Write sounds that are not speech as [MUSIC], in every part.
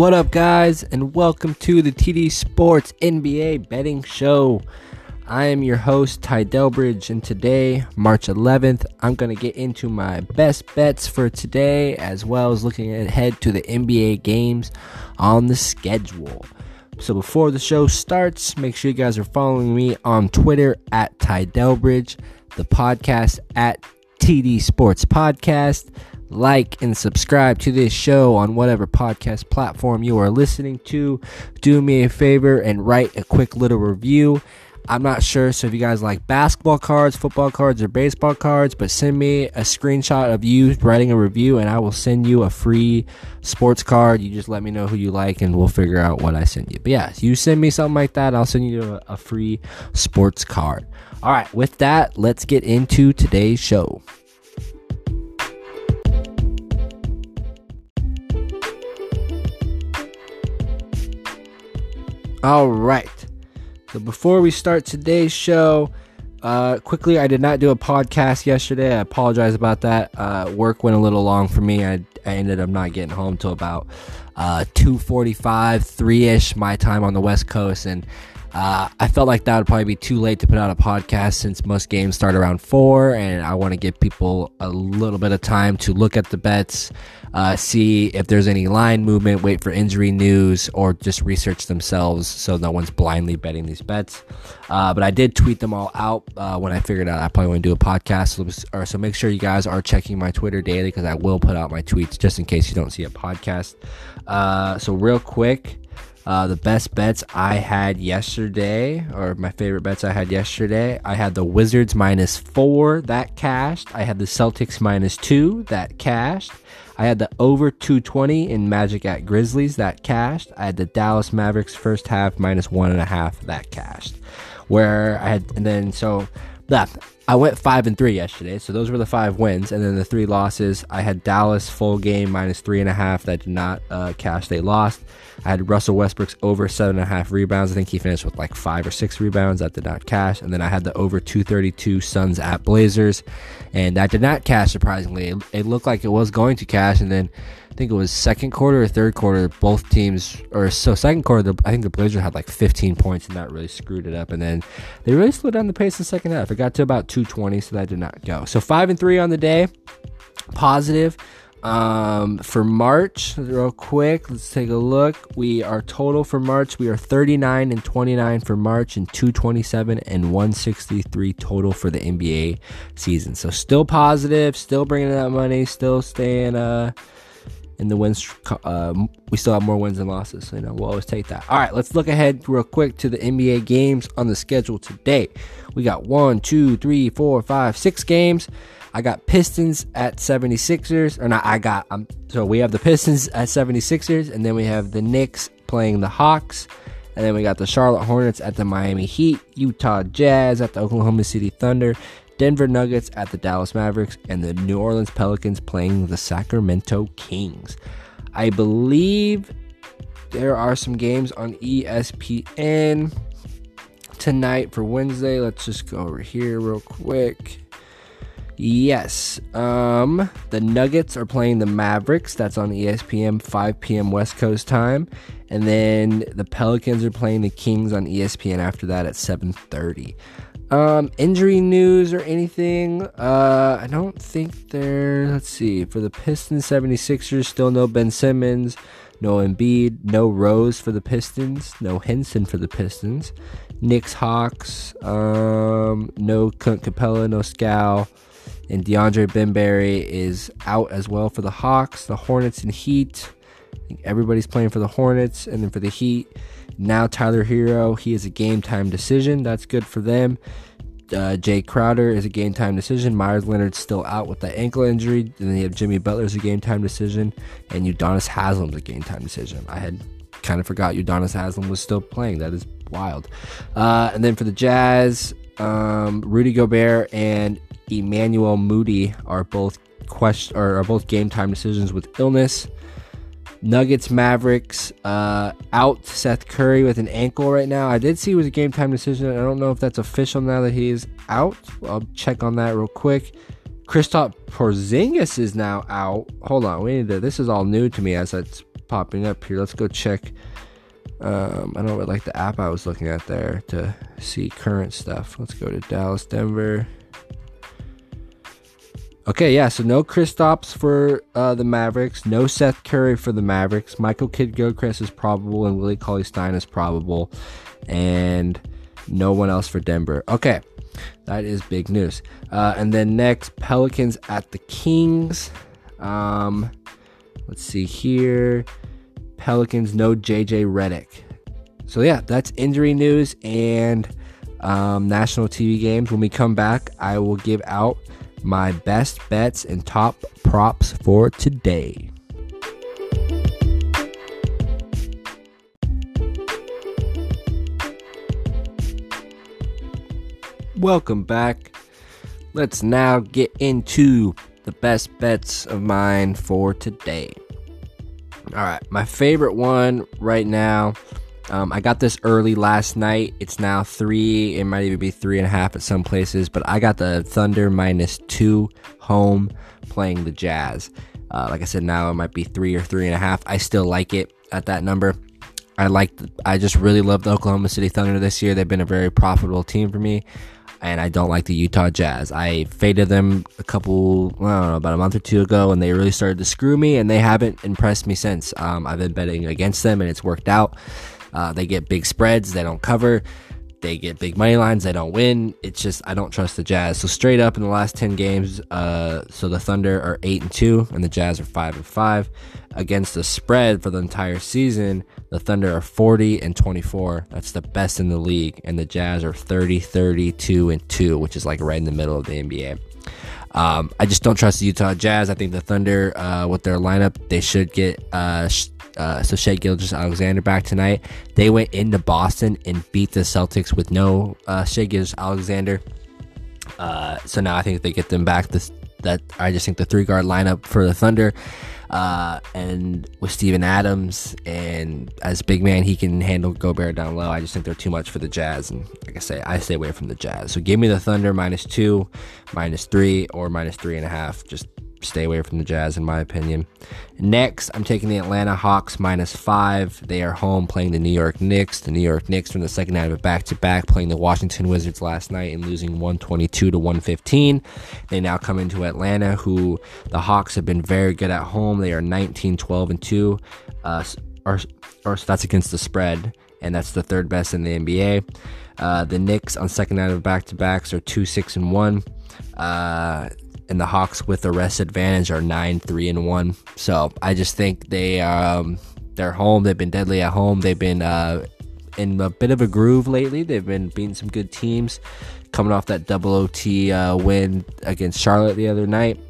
What up, guys, and welcome to the TD Sports NBA Betting Show. I am your host, Ty Delbridge, and today, March 11th, I'm going to get into my best bets for today as well as looking ahead to the NBA games on the schedule. So before the show starts, make sure you guys are following me on Twitter at Ty Delbridge, the podcast at TD Sports Podcast like and subscribe to this show on whatever podcast platform you are listening to. Do me a favor and write a quick little review. I'm not sure, so if you guys like basketball cards, football cards, or baseball cards, but send me a screenshot of you writing a review and I will send you a free sports card. You just let me know who you like and we'll figure out what I send you. But yeah, you send me something like that, I'll send you a, a free sports card. All right, with that, let's get into today's show. All right. So before we start today's show, uh, quickly, I did not do a podcast yesterday. I apologize about that. Uh, work went a little long for me. I, I ended up not getting home till about uh, 2.45, 3-ish my time on the West Coast. And uh, I felt like that would probably be too late to put out a podcast since most games start around four, and I want to give people a little bit of time to look at the bets, uh, see if there's any line movement, wait for injury news, or just research themselves so no one's blindly betting these bets. Uh, but I did tweet them all out uh, when I figured out I probably want to do a podcast. So, make sure you guys are checking my Twitter daily because I will put out my tweets just in case you don't see a podcast. Uh, so real quick. Uh, the best bets I had yesterday, or my favorite bets I had yesterday, I had the Wizards minus four, that cashed. I had the Celtics minus two, that cashed. I had the over 220 in Magic at Grizzlies, that cashed. I had the Dallas Mavericks first half minus one and a half, that cashed. Where I had, and then so that I went five and three yesterday, so those were the five wins, and then the three losses. I had Dallas full game minus three and a half that did not uh, cash; they lost. I had Russell Westbrook's over seven and a half rebounds. I think he finished with like five or six rebounds that did not cash, and then I had the over two thirty two Suns at Blazers, and that did not cash. Surprisingly, it, it looked like it was going to cash, and then I think it was second quarter or third quarter, both teams, or so second quarter, I think the Blazers had like 15 points and that really screwed it up. And then they really slowed down the pace in the second half. It got to about 220, so that did not go. So five and three on the day, positive. Um, for March, real quick, let's take a look. We are total for March. We are 39 and 29 for March, and 227 and 163 total for the NBA season. So still positive, still bringing that money, still staying uh in the wins. Uh, we still have more wins than losses. So, you know, we'll always take that. All right, let's look ahead real quick to the NBA games on the schedule today. We got one, two, three, four, five, six games. I got Pistons at 76ers, or not, I got, um, so we have the Pistons at 76ers, and then we have the Knicks playing the Hawks, and then we got the Charlotte Hornets at the Miami Heat, Utah Jazz at the Oklahoma City Thunder, Denver Nuggets at the Dallas Mavericks, and the New Orleans Pelicans playing the Sacramento Kings. I believe there are some games on ESPN tonight for Wednesday. Let's just go over here real quick. Yes, um, the Nuggets are playing the Mavericks. That's on ESPN 5 p.m. West Coast time, and then the Pelicans are playing the Kings on ESPN after that at 7:30. Um, injury news or anything? Uh, I don't think there. Let's see. For the Pistons 76ers, still no Ben Simmons, no Embiid, no Rose for the Pistons, no Henson for the Pistons. Knicks Hawks, um, no Clint Capela, no Scal. And DeAndre Bembry is out as well for the Hawks, the Hornets, and Heat. I think everybody's playing for the Hornets, and then for the Heat, now Tyler Herro, he is a game time decision. That's good for them. Uh, Jae Crowder is a game time decision. Meyers Leonard's still out with the ankle injury. Then you have Jimmy Butler's a game time decision. And Udonis Haslem's a game time decision. I had kind of forgot Udonis Haslem was still playing. That is wild. Uh, and then for the Jazz, um, Rudy Gobert and Emmanuel Mudiay are both question or are both game time decisions with illness. Nuggets Mavericks uh, out Seth Curry with an ankle right now. I did see it was a game time decision. I don't know if that's official now that he is out. I'll check on that real quick. Kristaps Porzingis is now out. Hold on, we need to. This is all new to me as it's popping up here. Let's go check. Um, I don't what like the app I was looking at there to see current stuff. Let's go to Dallas, Denver. Okay, yeah, so no Kristaps for uh, the Mavericks, no Seth Curry for the Mavericks. Michael Kidd Gilchrist is probable, and Willie Cauley Stein is probable, and no one else for Denver. Okay, that is big news. Uh, and then next, Pelicans at the Kings. Um, let's see here. Pelicans, no JJ Redick. So yeah, that's injury news and um, national TV games. When we come back, I will give out my best bets and top props for today. Welcome back. Let's now get into the best bets of mine for today. All right, my favorite one right now um, I got this early last night. It's now three. It might even be three and a half at some places, but I got the Thunder minus two home playing the Jazz. Uh, like I said, now it might be three or three and a half. I still like it at that number. I like. I just really love the Oklahoma City Thunder this year. They've been a very profitable team for me, and I don't like the Utah Jazz. I faded them a couple, I don't know, about a month or two ago, and they really started to screw me, and they haven't impressed me since. Um, I've been betting against them, and it's worked out. Uh, they get big spreads, they don't cover. They get big money lines, they don't win. It's just I don't trust the Jazz. So straight up in the last ten games, uh, so the Thunder are eight and two, and the Jazz are five and five. Against the spread for the entire season, the Thunder are 40 and 24. That's the best in the league, and the Jazz are 30, 32 and two, which is like right in the middle of the NBA. Um, I just don't trust the Utah Jazz. I think the Thunder, uh, with their lineup, they should get uh, uh, so Shai Gilgeous-Alexander back tonight. They went into Boston and beat the Celtics with no uh, Shai Gilgeous-Alexander. Uh, so now I think they get them back. This that I just think the three guard lineup for the Thunder, uh, and with Steven Adams and as big man, he can handle Gobert down low. I just think they're too much for the Jazz, and like I say, I stay away from the Jazz. So give me the Thunder minus two, minus three, or minus three and a half. Just stay away from the Jazz, in my opinion. Next, I'm taking the Atlanta Hawks minus five. They are home playing the New York Knicks. The New York Knicks from the second night of a back to back, playing the Washington Wizards last night and losing 122 to 115. They now come into Atlanta, who the Hawks have been very good at home. They are 19, 12, and 2. Uh, or, or that's against the spread, and that's the third best in the NBA. Uh, the Knicks on second night of back to backs are 2, 6, and 1. Uh, and the Hawks with the rest advantage are nine three and one. So I just think they um they're home. They've been deadly at home. They've been uh, in a bit of a groove lately. They've been beating some good teams, coming off that double OT uh, win against Charlotte the other night.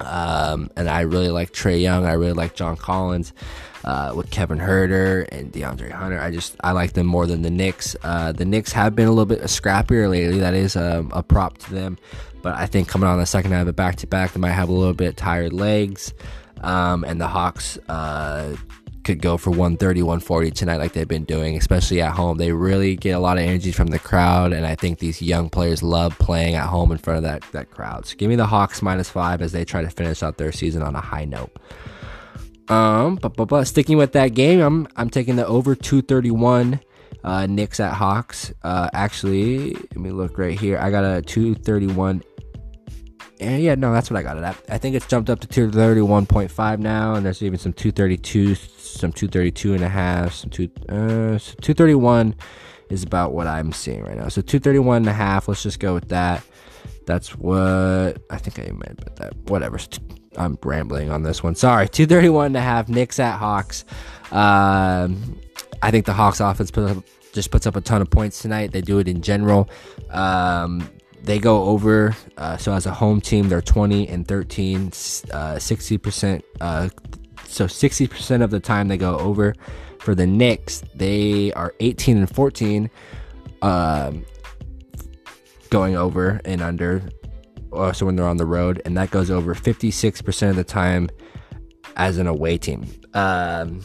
Um, and I really like Trae Young. I really like John Collins. Uh, with Kevin Huerter and DeAndre Hunter. I just I like them more than the Knicks. Uh, the Knicks have been a little bit scrappier lately. That is um, a prop to them. But I think coming on the second half of back to back, they might have a little bit tired legs. Um, and the Hawks uh, could go for 130, 140 tonight, like they've been doing, especially at home. They really get a lot of energy from the crowd, and I think these young players love playing at home in front of that, that crowd. So give me the Hawks minus five as they try to finish out their season on a high note. Um, but, but, but sticking with that game, I'm I'm taking the over 231 uh, Knicks at Hawks. Uh, actually, let me look right here. I got a 231 and yeah, no, that's what I got it at. I think it's jumped up to 231.5 now, and there's even some 232, some 232 and a half, some two, uh, so 231 is about what I'm seeing right now. So 231 and a half, let's just go with that. That's what I think I meant, but that whatever. I'm rambling on this one. Sorry, 231 and a half. Knicks at Hawks. Um, I think the Hawks offense put up, just puts up a ton of points tonight. They do it in general. Um, they go over. Uh, so as a home team, they're 20 and 13, uh, 60%. Uh, so 60% of the time they go over. For the Knicks, they are 18 and 14, um, going over and under. Uh, so when they're on the road, and that goes over 56% of the time as an away team. Um,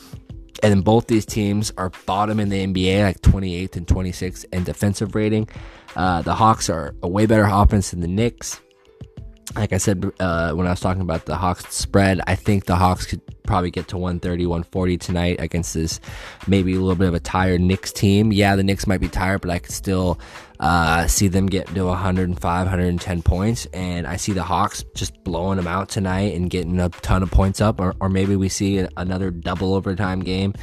and both these teams are bottom in the NBA, like 28th and 26th in defensive rating. Uh, the Hawks are a way better offense than the Knicks. Like I said uh, when I was talking about the Hawks spread, I think the Hawks could probably get to 130, 140 tonight against this maybe a little bit of a tired Knicks team. Yeah, the Knicks might be tired, but I could still uh, see them get to 105, 110 points. And I see the Hawks just blowing them out tonight and getting a ton of points up. Or, or maybe we see another double overtime game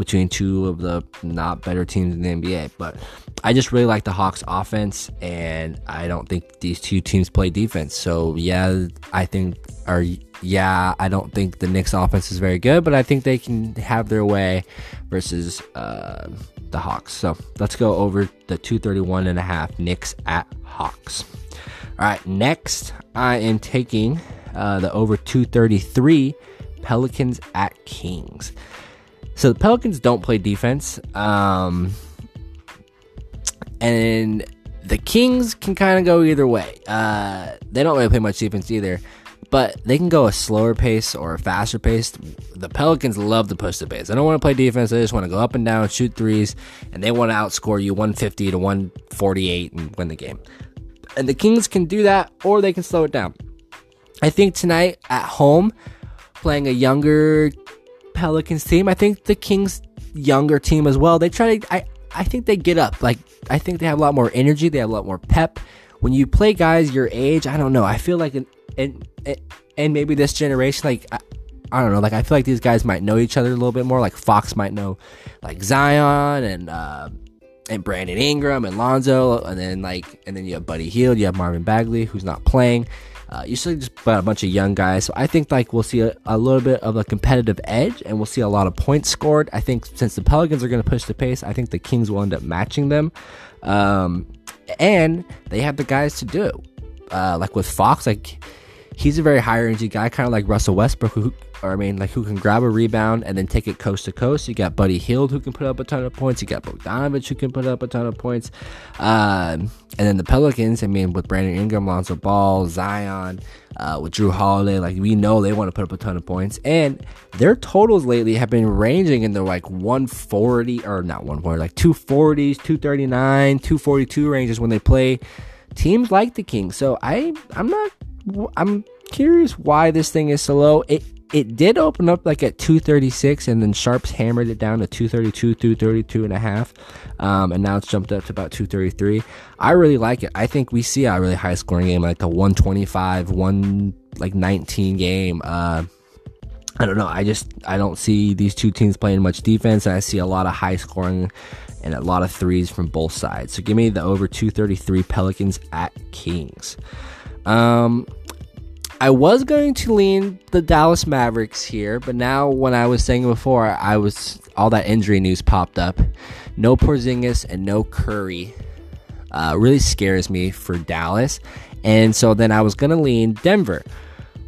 between two of the not better teams in the NBA. But I just really like the Hawks offense, and I don't think these two teams play defense. So, yeah, I think, or yeah, I don't think the Knicks offense is very good, but I think they can have their way versus uh, the Hawks. So let's go over the 231 and a half Knicks at Hawks. All right, next I am taking uh, the over 233 Pelicans at Kings. So the Pelicans don't play defense. Um, and the Kings can kind of go either way. Uh, they don't really play much defense either but they can go a slower pace or a faster pace. The Pelicans love to push the pace. They don't want to play defense. They just want to go up and down, shoot threes, and they want to outscore you 150 to 148 and win the game. And the Kings can do that, or they can slow it down. I think tonight at home, playing a younger Pelicans team, I think the Kings younger team as well. They try to. I I think they get up. Like I think they have a lot more energy. They have a lot more pep. When you play guys your age, I don't know. I feel like an, an and maybe this generation, like I, I, don't know, like I feel like these guys might know each other a little bit more. Like Fox might know, like Zion and uh, and Brandon Ingram and Lonzo, and then like and then you have Buddy Hield, you have Marvin Bagley who's not playing. Uh, still just got a bunch of young guys, so I think like we'll see a, a, little bit of a competitive edge, and we'll see a lot of points scored. I think since the Pelicans are going to push the pace, I think the Kings will end up matching them, um, and they have the guys to do it. Uh, like with Fox, like he's a very high energy guy, kind of like Russell Westbrook, who, or I mean, like who can grab a rebound and then take it coast to coast. You got Buddy Hield who can put up a ton of points. You got Bogdanovich who can put up a ton of points. Um, and then the Pelicans, I mean, with Brandon Ingram, Lonzo Ball, Zion, uh, with Jrue Holiday, like we know they want to put up a ton of points. And their totals lately have been ranging in the like 140 or not 140, like 240s, 239, 242 ranges when they play teams like the Kings. So I I'm not I'm curious why this thing is so low. It it did open up like at 236 and then sharps hammered it down to 232 232 and a half um, and now it's jumped up to about 233 i really like it. I think we see a really high scoring game like a 125 1 like 19 game. Uh, i don't know. I just i don't see these two teams playing much defense and i see a lot of high scoring and a lot of threes from both sides. So give me the over 233 pelicans at kings um, I was going to lean the Dallas Mavericks here, but now when I was saying before, I was all that injury news popped up. No Porzingis and no Curry uh, really scares me for Dallas, and so then I was gonna lean Denver,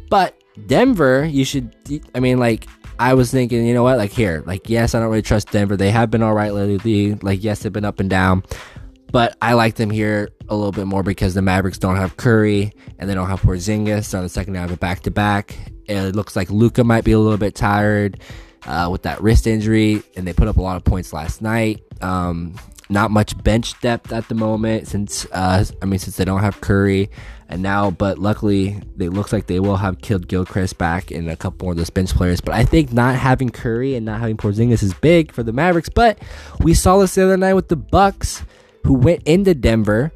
but Denver, you should. I mean, like I was thinking, you know what? Like here, like yes, I don't really trust Denver. They have been all right lately. Like yes, they've been up and down, but I like them here a little bit more because the Mavericks don't have Curry and they don't have Porzingis. On the second half of back to back, it looks like Luka might be a little bit tired uh, with that wrist injury, and they put up a lot of points last night. Um, not much bench depth at the moment since uh, I mean since they don't have Curry and now but luckily it looks like they will have Kidd Gilchrist back and a couple more of those bench players but I think not having Curry and not having Porzingis is big for the Mavericks but we saw this the other night with the Bucks who went into Denver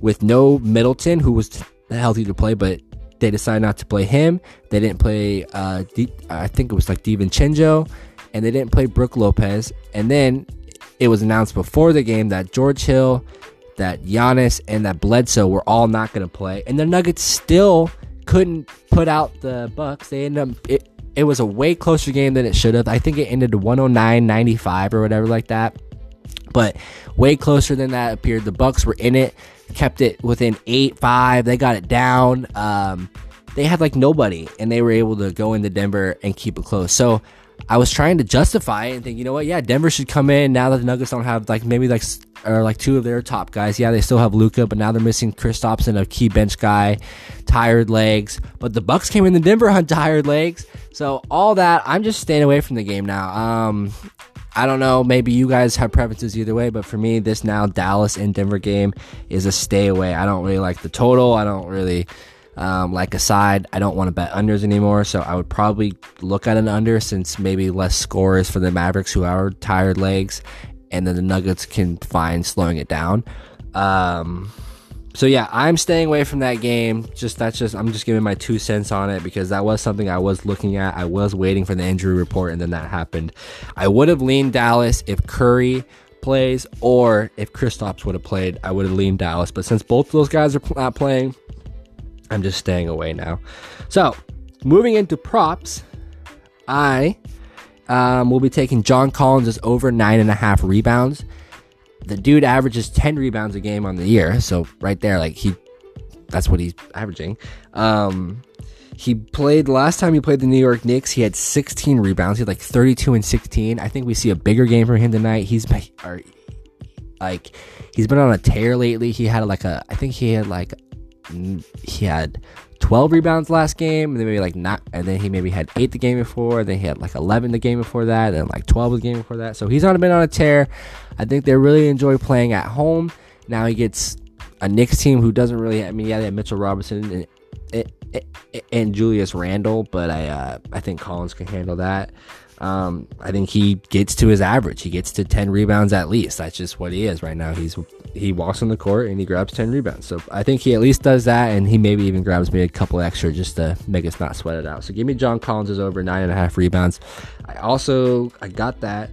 with no Middleton, who was healthy to play, but they decided not to play him. They didn't play, uh, D- I think it was like DiVincenzo, and they didn't play Brook Lopez. And then it was announced before the game that George Hill, that Giannis, and that Bledsoe were all not going to play. And the Nuggets still couldn't put out the Bucks. They ended up. It, it was a way closer game than it should have. I think it ended 109 95 or whatever like that but way closer than that appeared. The Bucks were in it, kept it within eight five. They got it down. Um, they had like nobody, and they were able to go into Denver and keep it close. So I was trying to justify it and think, you know what? Yeah, Denver should come in now that the Nuggets don't have like maybe like or like two of their top guys. Yeah, they still have Luka, but now they're missing Kristaps and a key bench guy, tired legs. But the Bucks came into Denver on [LAUGHS] tired legs. So all that, I'm just staying away from the game now. Um, I don't know. Maybe you guys have preferences either way, but for me, this now Dallas and Denver game is a stay away. I don't really like the total. I don't really Um, like a side, I don't want to bet unders anymore, so I would probably look at an under since maybe less scores for the Mavericks who are tired legs, and then the Nuggets can find slowing it down. Um, so yeah, I'm staying away from that game. Just that's just I'm just giving my two cents on it because that was something I was looking at. I was waiting for the injury report and then that happened. I would have leaned Dallas if Curry plays or if Kristaps would have played. I would have leaned Dallas, but since both of those guys are not playing, I'm just staying away now. So, moving into props, I um, will be taking John Collins as over nine and a half rebounds. The dude averages 10 rebounds a game on the year. So, right there, like he, that's what he's averaging. Um, he played last time he played the New York Knicks. He had 16 rebounds. He had like 32 and 16. I think we see a bigger game from him tonight. He's or, like he's been on a tear lately. He had like a I think he had like he had 12 rebounds last game, and then maybe like not, and then he maybe had eight the game before, and then he had like 11 the game before that, and like 12 the game before that. So he's on been on a tear. I think they really enjoy playing at home. Now he gets a Knicks team who doesn't really. I mean, yeah, they have Mitchell Robinson and, and, and Julius Randle, but I uh, I think Collins can handle that. Um, I think he gets to his average. He gets to 10 rebounds at least. That's just what he is right now. He's he walks on the court and he grabs 10 rebounds. So I think he at least does that, and he maybe even grabs me a couple extra just to make us not sweat it out. So give me John Collins is over nine and a half rebounds. I also I got that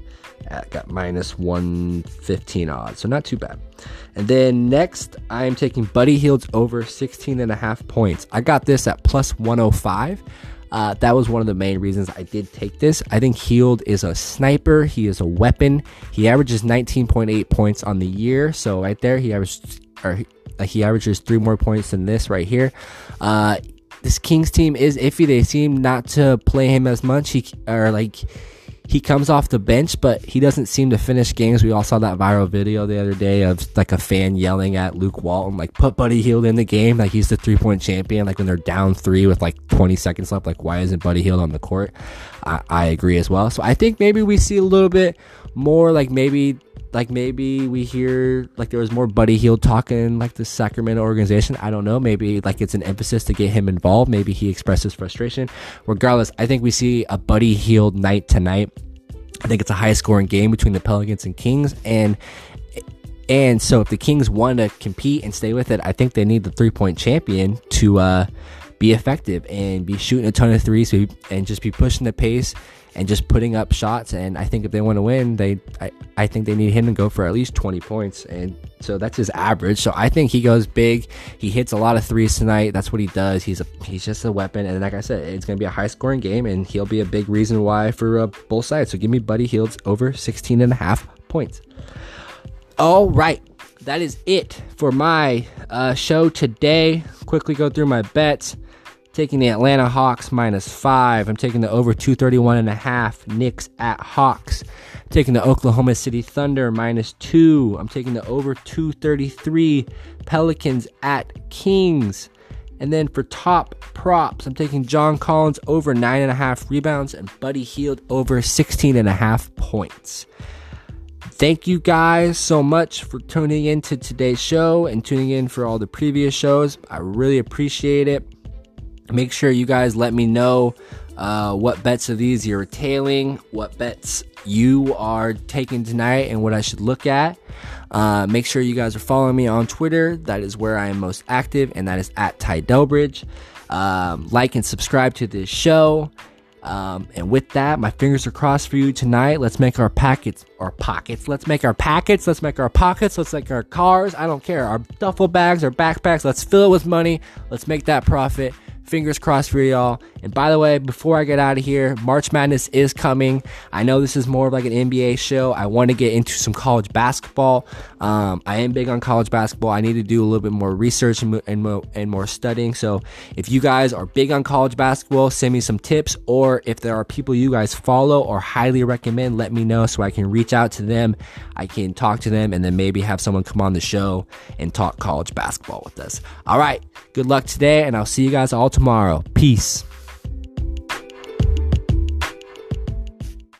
at got minus 115 odds, so not too bad. And then next, I am taking Buddy Hield's over 16 and a half points. I got this at plus 105. Uh, that was one of the main reasons I did take this. I think Hield is a sniper. He is a weapon. He averages 19.8 points on the year. So right there, he averages or he averages three more points than this right here. Uh, this Kings team is iffy. They seem not to play him as much. He or like he comes off the bench, but he doesn't seem to finish games. We all saw that viral video the other day of like a fan yelling at Luke Walton, like, put Buddy Hield in the game. Like, he's the three point champion. Like, when they're down three with like 20 seconds left, like, why isn't Buddy Hield on the court? I, I agree as well. So I think maybe we see a little bit more, like, maybe like maybe we hear like there was more Buddy Hield talking like the Sacramento organization. I don't know. Maybe like it's an emphasis to get him involved. Maybe he expresses frustration. Regardless, I think we see a Buddy Hield night tonight. I think it's a high scoring game between the Pelicans and Kings and and so if the Kings want to compete and stay with it, I think they need the three point champion to uh, be effective and be shooting a ton of threes and just be pushing the pace and just putting up shots. And I think if they want to win, they I, I think they need him to go for at least 20 points. And so that's his average. So I think he goes big. He hits a lot of threes tonight. That's what he does. He's a he's just a weapon. And like I said, it's gonna be a high scoring game, and he'll be a big reason why for uh, both sides. So give me Buddy Hields over 16 and a half points. All right. That is it for my uh, show today. Quickly go through my bets. Taking the Atlanta Hawks minus five. I'm taking the over 231 and a half. Knicks at Hawks. I'm taking the Oklahoma City Thunder minus two. I'm taking the over 233 Pelicans at Kings. And then for top props, I'm taking John Collins over nine and a half rebounds and Buddy Hield over 16 and a half points. Thank you guys so much for tuning in to today's show and tuning in for all the previous shows. I really appreciate it. Make sure you guys let me know uh, what bets of these you're tailing, what bets you are taking tonight, and what I should look at. Uh, make sure you guys are following me on Twitter. That is where I am most active, and that is at Ty Delbridge. Um, like and subscribe to this show. Um, and with that, my fingers are crossed for you tonight. Let's make our packets, our pockets. Let's make our packets. Let's make our pockets. Let's make our cars. I don't care. Our duffel bags, our backpacks. Let's fill it with money. Let's make that profit. Fingers crossed for y'all. And by the way, before I get out of here, March Madness is coming. I know this is more of like an NBA show. I want to get into some college basketball. Um, I am big on college basketball. I need to do a little bit more research and, and, more, and more studying. So if you guys are big on college basketball, send me some tips. Or if there are people you guys follow or highly recommend, let me know so I can reach out to them. I can talk to them and then maybe have someone come on the show and talk college basketball with us. All right. Good luck today, and I'll see you guys all tomorrow. Peace.